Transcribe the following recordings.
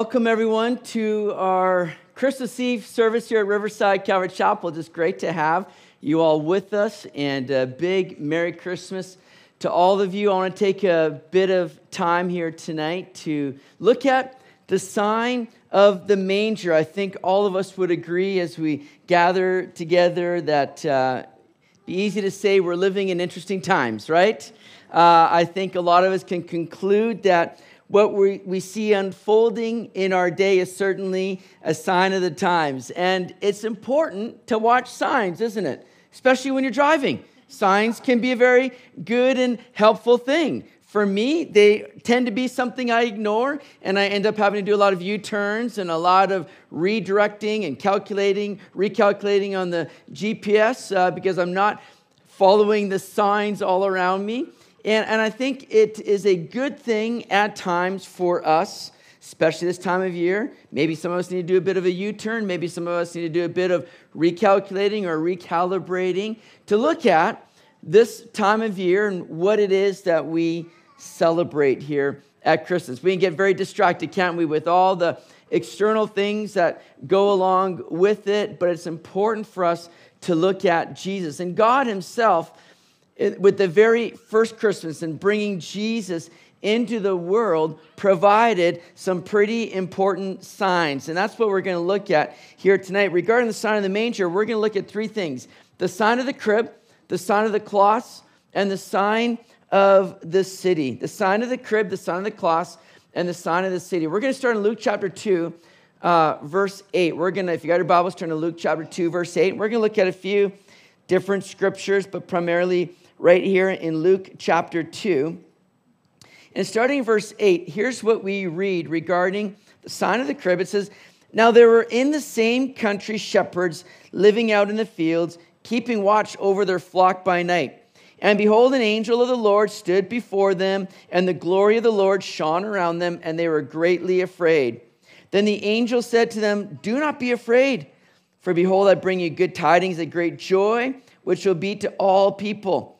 Welcome, everyone, to our Christmas Eve service here at Riverside Calvary Chapel. Just great to have you all with us, and a big Merry Christmas to all of you. I want to take a bit of time here tonight to look at the sign of the manger. I think all of us would agree as we gather together that uh, be easy to say we're living in interesting times, right? Uh, I think a lot of us can conclude that what we, we see unfolding in our day is certainly a sign of the times. And it's important to watch signs, isn't it? Especially when you're driving. Signs can be a very good and helpful thing. For me, they tend to be something I ignore, and I end up having to do a lot of U turns and a lot of redirecting and calculating, recalculating on the GPS uh, because I'm not following the signs all around me. And, and I think it is a good thing at times for us, especially this time of year. Maybe some of us need to do a bit of a U turn. Maybe some of us need to do a bit of recalculating or recalibrating to look at this time of year and what it is that we celebrate here at Christmas. We can get very distracted, can't we, with all the external things that go along with it, but it's important for us to look at Jesus. And God Himself with the very first Christmas and bringing Jesus into the world provided some pretty important signs. And that's what we're going to look at here tonight. Regarding the sign of the manger, we're going to look at three things the sign of the crib, the sign of the cloths, and the sign of the city. The sign of the crib, the sign of the cloths, and the sign of the city. We're going to start in Luke chapter 2, uh, verse 8. We're going to, if you got your Bibles, turn to Luke chapter 2, verse 8. We're going to look at a few different scriptures, but primarily right here in Luke chapter 2. And starting in verse 8, here's what we read regarding the sign of the crib. It says, Now there were in the same country shepherds living out in the fields, keeping watch over their flock by night. And behold, an angel of the Lord stood before them, and the glory of the Lord shone around them, and they were greatly afraid. Then the angel said to them, Do not be afraid, for behold, I bring you good tidings of great joy, which will be to all people.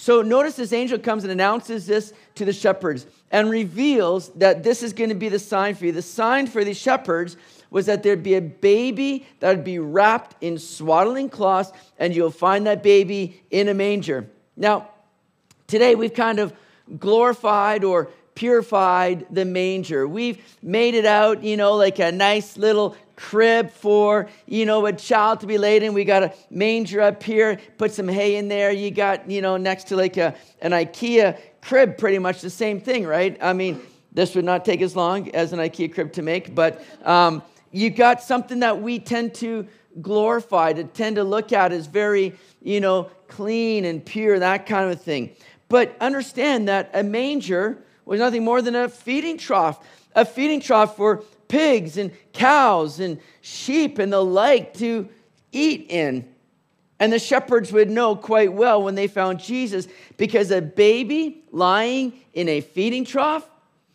So notice this angel comes and announces this to the shepherds and reveals that this is going to be the sign for you. The sign for these shepherds was that there'd be a baby that would be wrapped in swaddling cloths, and you'll find that baby in a manger. Now, today we've kind of glorified or purified the manger. We've made it out, you know, like a nice little crib for, you know, a child to be laid in. We got a manger up here, put some hay in there. You got, you know, next to like a, an IKEA crib, pretty much the same thing, right? I mean, this would not take as long as an IKEA crib to make, but um, you got something that we tend to glorify, to tend to look at as very, you know, clean and pure, that kind of thing. But understand that a manger was nothing more than a feeding trough, a feeding trough for pigs and cows and sheep and the like to eat in. And the shepherds would know quite well when they found Jesus because a baby lying in a feeding trough.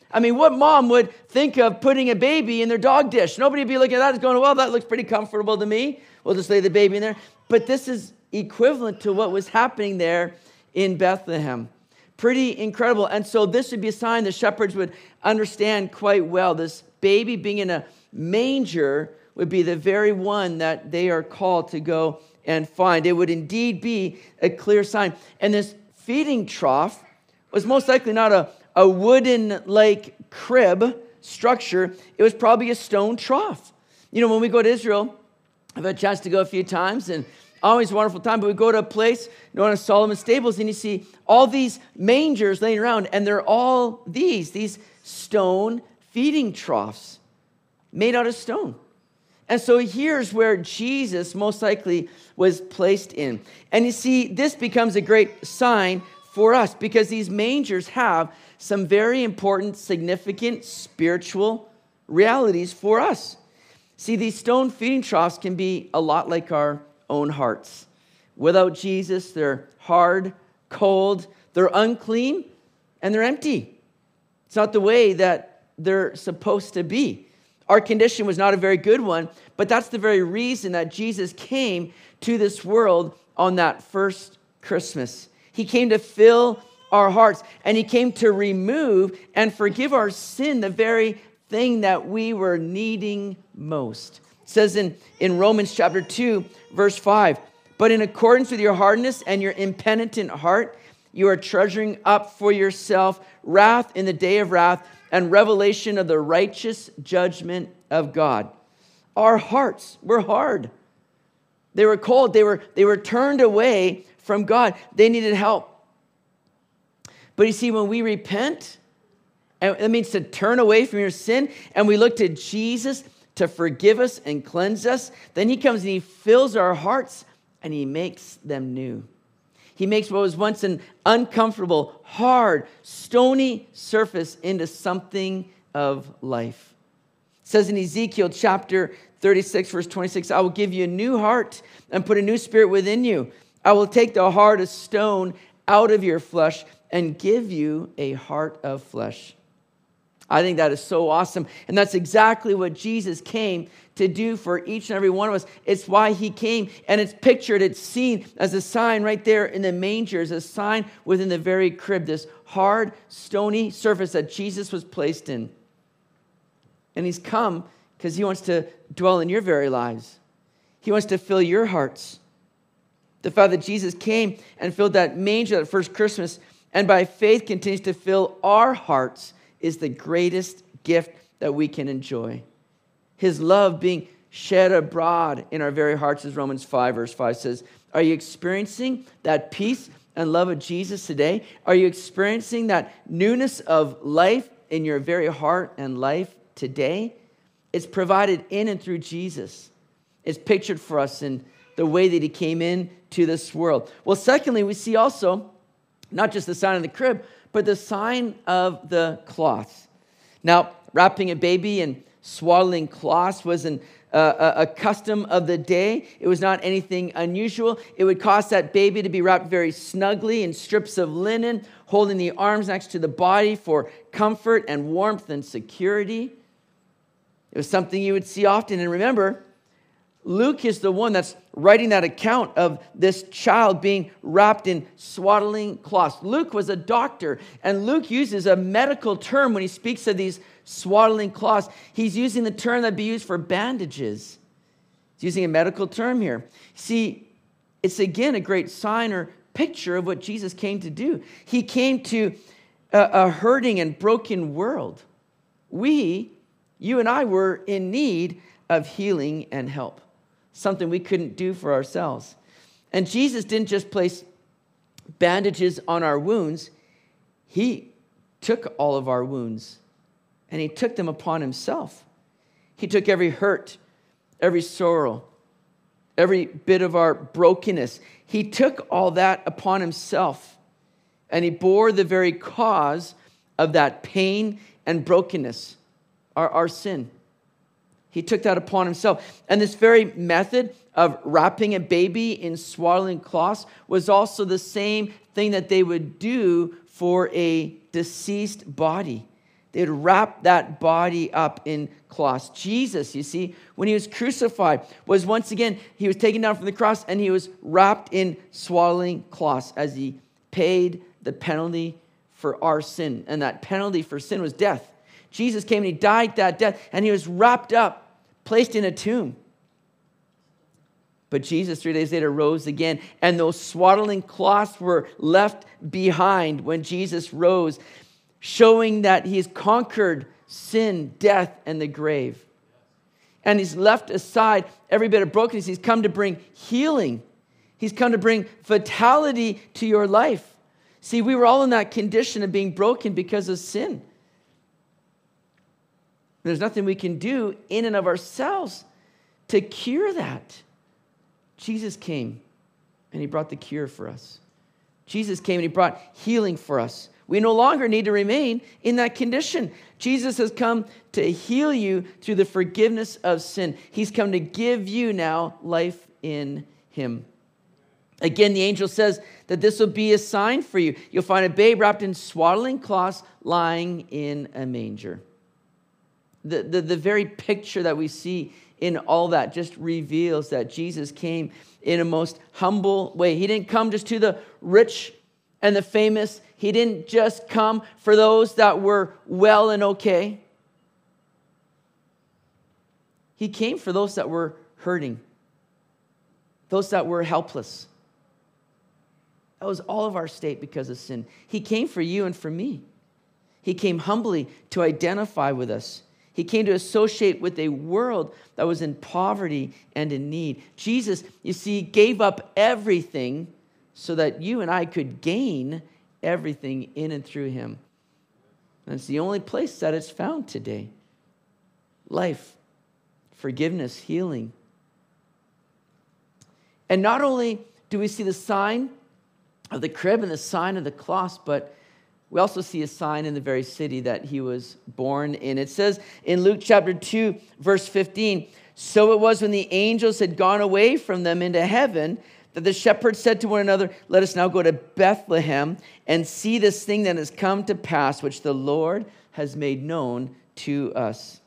I mean, what mom would think of putting a baby in their dog dish? Nobody would be looking at that as going, well, that looks pretty comfortable to me. We'll just lay the baby in there. But this is equivalent to what was happening there in Bethlehem. Pretty incredible. And so this would be a sign the shepherds would understand quite well. This baby being in a manger would be the very one that they are called to go and find. It would indeed be a clear sign. And this feeding trough was most likely not a, a wooden like crib structure, it was probably a stone trough. You know, when we go to Israel, I've had a chance to go a few times and always a wonderful time. But we go to a place known as Solomon Stables, and you see all these mangers laying around, and they're all these, these stone feeding troughs made out of stone. And so here's where Jesus most likely was placed in. And you see, this becomes a great sign for us because these mangers have some very important, significant spiritual realities for us. See, these stone feeding troughs can be a lot like our own hearts. Without Jesus, they're hard, cold, they're unclean, and they're empty. It's not the way that they're supposed to be. Our condition was not a very good one, but that's the very reason that Jesus came to this world on that first Christmas. He came to fill our hearts, and He came to remove and forgive our sin, the very thing that we were needing most. It says in, in Romans chapter 2, verse 5 But in accordance with your hardness and your impenitent heart, you are treasuring up for yourself wrath in the day of wrath and revelation of the righteous judgment of God. Our hearts were hard. They were cold. They were, they were turned away from God. They needed help. But you see, when we repent, and it means to turn away from your sin, and we look to Jesus to forgive us and cleanse us, then He comes and He fills our hearts and He makes them new. He makes what was once an uncomfortable, hard, stony surface into something of life. It says in Ezekiel chapter 36, verse 26, I will give you a new heart and put a new spirit within you. I will take the heart of stone out of your flesh and give you a heart of flesh. I think that is so awesome. And that's exactly what Jesus came to do for each and every one of us. It's why he came, and it's pictured, it's seen as a sign right there in the manger, as a sign within the very crib, this hard, stony surface that Jesus was placed in. And he's come because he wants to dwell in your very lives, he wants to fill your hearts. The fact that Jesus came and filled that manger that first Christmas, and by faith continues to fill our hearts, is the greatest gift that we can enjoy his love being shed abroad in our very hearts, as Romans 5, verse 5 says. Are you experiencing that peace and love of Jesus today? Are you experiencing that newness of life in your very heart and life today? It's provided in and through Jesus. It's pictured for us in the way that he came in to this world. Well, secondly, we see also not just the sign of the crib, but the sign of the cloth. Now, wrapping a baby in Swaddling cloths was an, uh, a custom of the day. It was not anything unusual. It would cause that baby to be wrapped very snugly in strips of linen, holding the arms next to the body for comfort and warmth and security. It was something you would see often. And remember, Luke is the one that's writing that account of this child being wrapped in swaddling cloths. Luke was a doctor, and Luke uses a medical term when he speaks of these swaddling cloths. He's using the term that'd be used for bandages. He's using a medical term here. See, it's again a great sign or picture of what Jesus came to do. He came to a, a hurting and broken world. We, you and I, were in need of healing and help, something we couldn't do for ourselves. And Jesus didn't just place bandages on our wounds, He took all of our wounds and he took them upon himself. He took every hurt, every sorrow, every bit of our brokenness. He took all that upon himself, and he bore the very cause of that pain and brokenness, our, our sin. He took that upon himself. And this very method of wrapping a baby in swaddling cloths was also the same thing that they would do for a deceased body. They'd wrap that body up in cloths. Jesus, you see, when he was crucified, was once again, he was taken down from the cross and he was wrapped in swaddling cloths as he paid the penalty for our sin. And that penalty for sin was death. Jesus came and he died that death and he was wrapped up, placed in a tomb. But Jesus, three days later, rose again, and those swaddling cloths were left behind when Jesus rose showing that he's conquered sin, death, and the grave. And he's left aside every bit of brokenness. He's come to bring healing, he's come to bring vitality to your life. See, we were all in that condition of being broken because of sin. There's nothing we can do in and of ourselves to cure that. Jesus came and he brought the cure for us. Jesus came and he brought healing for us. We no longer need to remain in that condition. Jesus has come to heal you through the forgiveness of sin. He's come to give you now life in Him. Again, the angel says that this will be a sign for you. You'll find a babe wrapped in swaddling cloths lying in a manger. The, the, the very picture that we see in all that just reveals that Jesus came in a most humble way. He didn't come just to the rich and the famous, He didn't just come for those that were well and okay. He came for those that were hurting, those that were helpless. That was all of our state because of sin. He came for you and for me. He came humbly to identify with us. He came to associate with a world that was in poverty and in need. Jesus, you see, gave up everything so that you and I could gain everything in and through him. And it's the only place that it's found today life, forgiveness, healing. And not only do we see the sign of the crib and the sign of the cross, but we also see a sign in the very city that he was born in. It says in Luke chapter 2, verse 15 So it was when the angels had gone away from them into heaven that the shepherds said to one another, Let us now go to Bethlehem and see this thing that has come to pass, which the Lord has made known to us.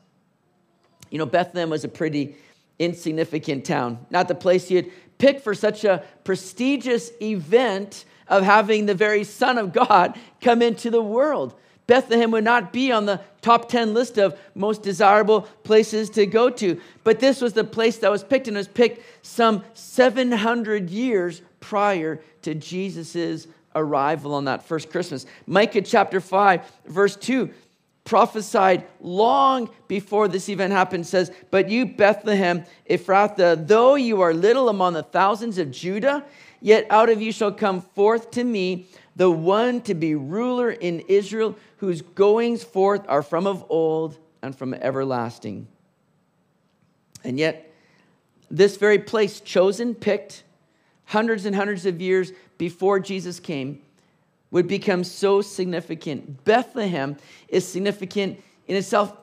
You know, Bethlehem was a pretty insignificant town, not the place you'd pick for such a prestigious event of having the very Son of God come into the world. Bethlehem would not be on the top 10 list of most desirable places to go to. But this was the place that was picked, and was picked some 700 years prior to Jesus' arrival on that first Christmas. Micah chapter 5, verse 2 prophesied long before this event happened says, But you, Bethlehem, Ephrathah, though you are little among the thousands of Judah, Yet out of you shall come forth to me the one to be ruler in Israel, whose goings forth are from of old and from everlasting. And yet, this very place, chosen, picked, hundreds and hundreds of years before Jesus came, would become so significant. Bethlehem is significant in itself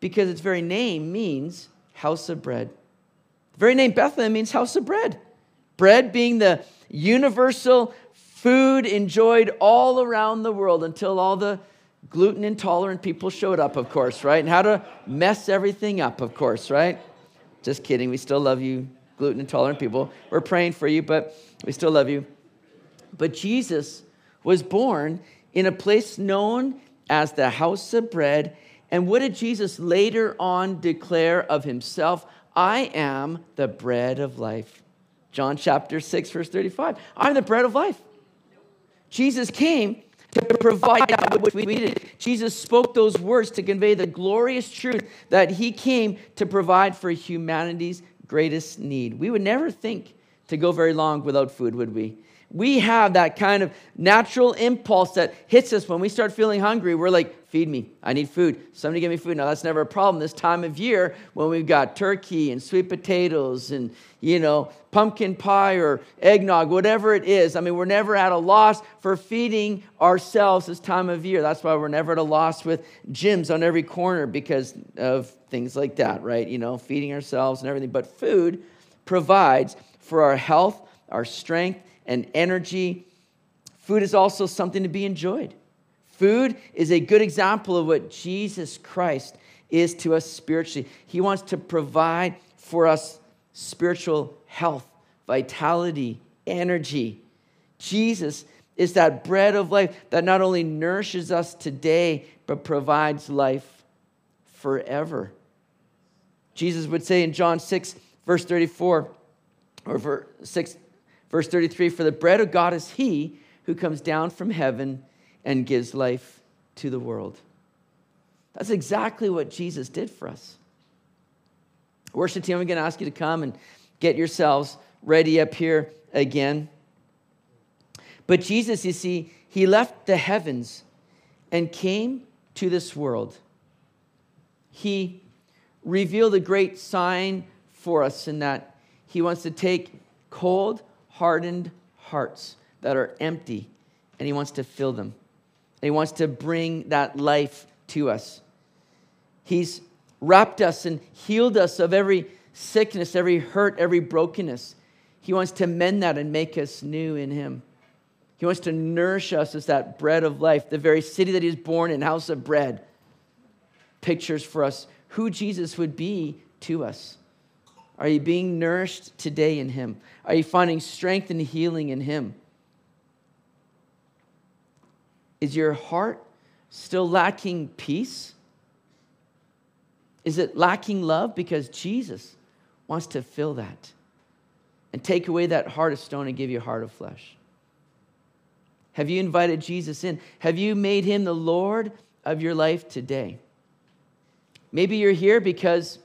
because its very name means house of bread. The very name Bethlehem means house of bread. Bread being the universal food enjoyed all around the world until all the gluten intolerant people showed up, of course, right? And how to mess everything up, of course, right? Just kidding. We still love you, gluten intolerant people. We're praying for you, but we still love you. But Jesus was born in a place known as the house of bread. And what did Jesus later on declare of himself? I am the bread of life. John chapter 6, verse 35. I'm the bread of life. Jesus came to provide that which we needed. Jesus spoke those words to convey the glorious truth that he came to provide for humanity's greatest need. We would never think to go very long without food, would we? We have that kind of natural impulse that hits us when we start feeling hungry. We're like, feed me. I need food. Somebody give me food. Now, that's never a problem this time of year when we've got turkey and sweet potatoes and, you know, pumpkin pie or eggnog, whatever it is. I mean, we're never at a loss for feeding ourselves this time of year. That's why we're never at a loss with gyms on every corner because of things like that, right? You know, feeding ourselves and everything. But food provides for our health, our strength, and energy. Food is also something to be enjoyed. Food is a good example of what Jesus Christ is to us spiritually. He wants to provide for us spiritual health, vitality, energy. Jesus is that bread of life that not only nourishes us today, but provides life forever. Jesus would say in John 6, verse 34, or verse 6, Verse 33 For the bread of God is he who comes down from heaven and gives life to the world. That's exactly what Jesus did for us. Worship team, I'm going to ask you to come and get yourselves ready up here again. But Jesus, you see, he left the heavens and came to this world. He revealed a great sign for us in that he wants to take cold, hardened hearts that are empty, and He wants to fill them. And He wants to bring that life to us. He's wrapped us and healed us of every sickness, every hurt, every brokenness. He wants to mend that and make us new in Him. He wants to nourish us as that bread of life, the very city that He was born in, house of bread. Pictures for us who Jesus would be to us. Are you being nourished today in Him? Are you finding strength and healing in Him? Is your heart still lacking peace? Is it lacking love? Because Jesus wants to fill that and take away that heart of stone and give you a heart of flesh. Have you invited Jesus in? Have you made him the Lord of your life today? Maybe you're here because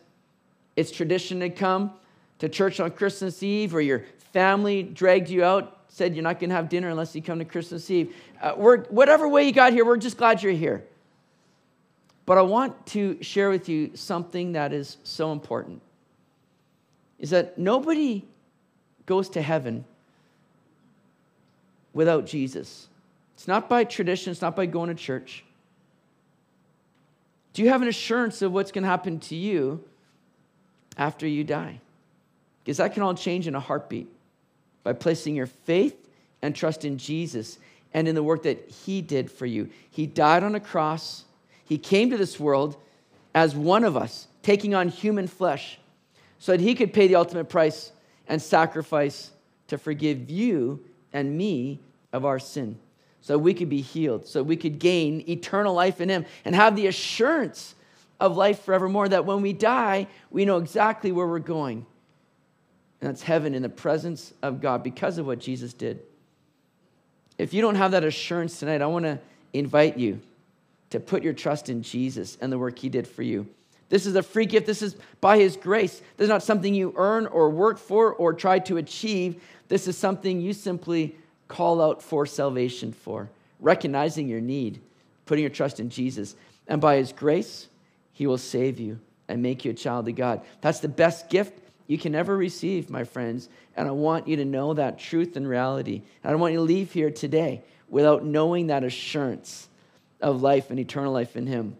it's tradition to come to church on Christmas Eve, or your family dragged you out said you're not going to have dinner unless you come to Christmas Eve. Uh, we're, whatever way you got here, we're just glad you're here. But I want to share with you something that is so important is that nobody goes to heaven without Jesus. It's not by tradition, it's not by going to church. Do you have an assurance of what's going to happen to you after you die? Because that can all change in a heartbeat by placing your faith and trust in Jesus and in the work that He did for you. He died on a cross, He came to this world as one of us, taking on human flesh, so that He could pay the ultimate price and sacrifice to forgive you and me of our sin, so we could be healed, so we could gain eternal life in Him and have the assurance of life forevermore that when we die, we know exactly where we're going and that's heaven in the presence of God because of what Jesus did. If you don't have that assurance tonight, I want to invite you to put your trust in Jesus and the work he did for you. This is a free gift. This is by his grace. This is not something you earn or work for or try to achieve. This is something you simply call out for salvation for, recognizing your need, putting your trust in Jesus. And by his grace, he will save you and make you a child of God. That's the best gift you can ever receive, my friends. And I want you to know that truth and reality. I don't want you to leave here today without knowing that assurance of life and eternal life in Him.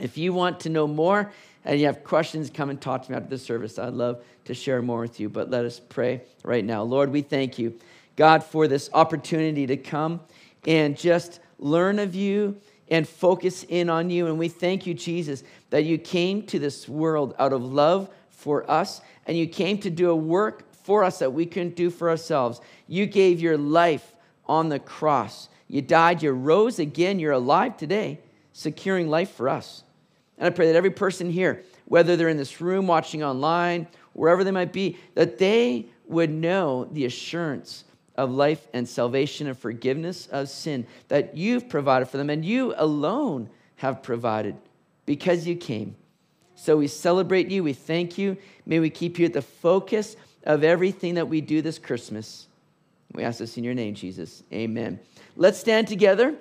If you want to know more and you have questions, come and talk to me after the service. I'd love to share more with you. But let us pray right now. Lord, we thank you, God, for this opportunity to come and just learn of you and focus in on you. And we thank you, Jesus, that you came to this world out of love for us, and you came to do a work for us that we couldn't do for ourselves. You gave your life on the cross. You died, you rose again, you're alive today, securing life for us. And I pray that every person here, whether they're in this room, watching online, wherever they might be, that they would know the assurance of life and salvation and forgiveness of sin that you've provided for them and you alone have provided because you came. So we celebrate you. We thank you. May we keep you at the focus of everything that we do this Christmas. We ask this in your name, Jesus. Amen. Let's stand together,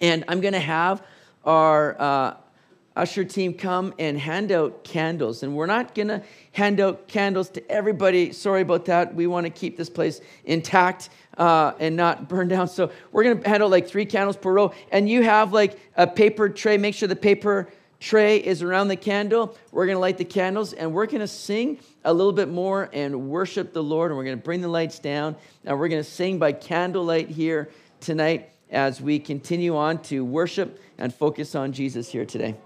and I'm going to have our uh, usher team come and hand out candles. And we're not going to hand out candles to everybody. Sorry about that. We want to keep this place intact. Uh, and not burn down. So we're going to hand out like three candles per row. And you have like a paper tray. Make sure the paper tray is around the candle. We're going to light the candles and we're going to sing a little bit more and worship the Lord. And we're going to bring the lights down. And we're going to sing by candlelight here tonight as we continue on to worship and focus on Jesus here today.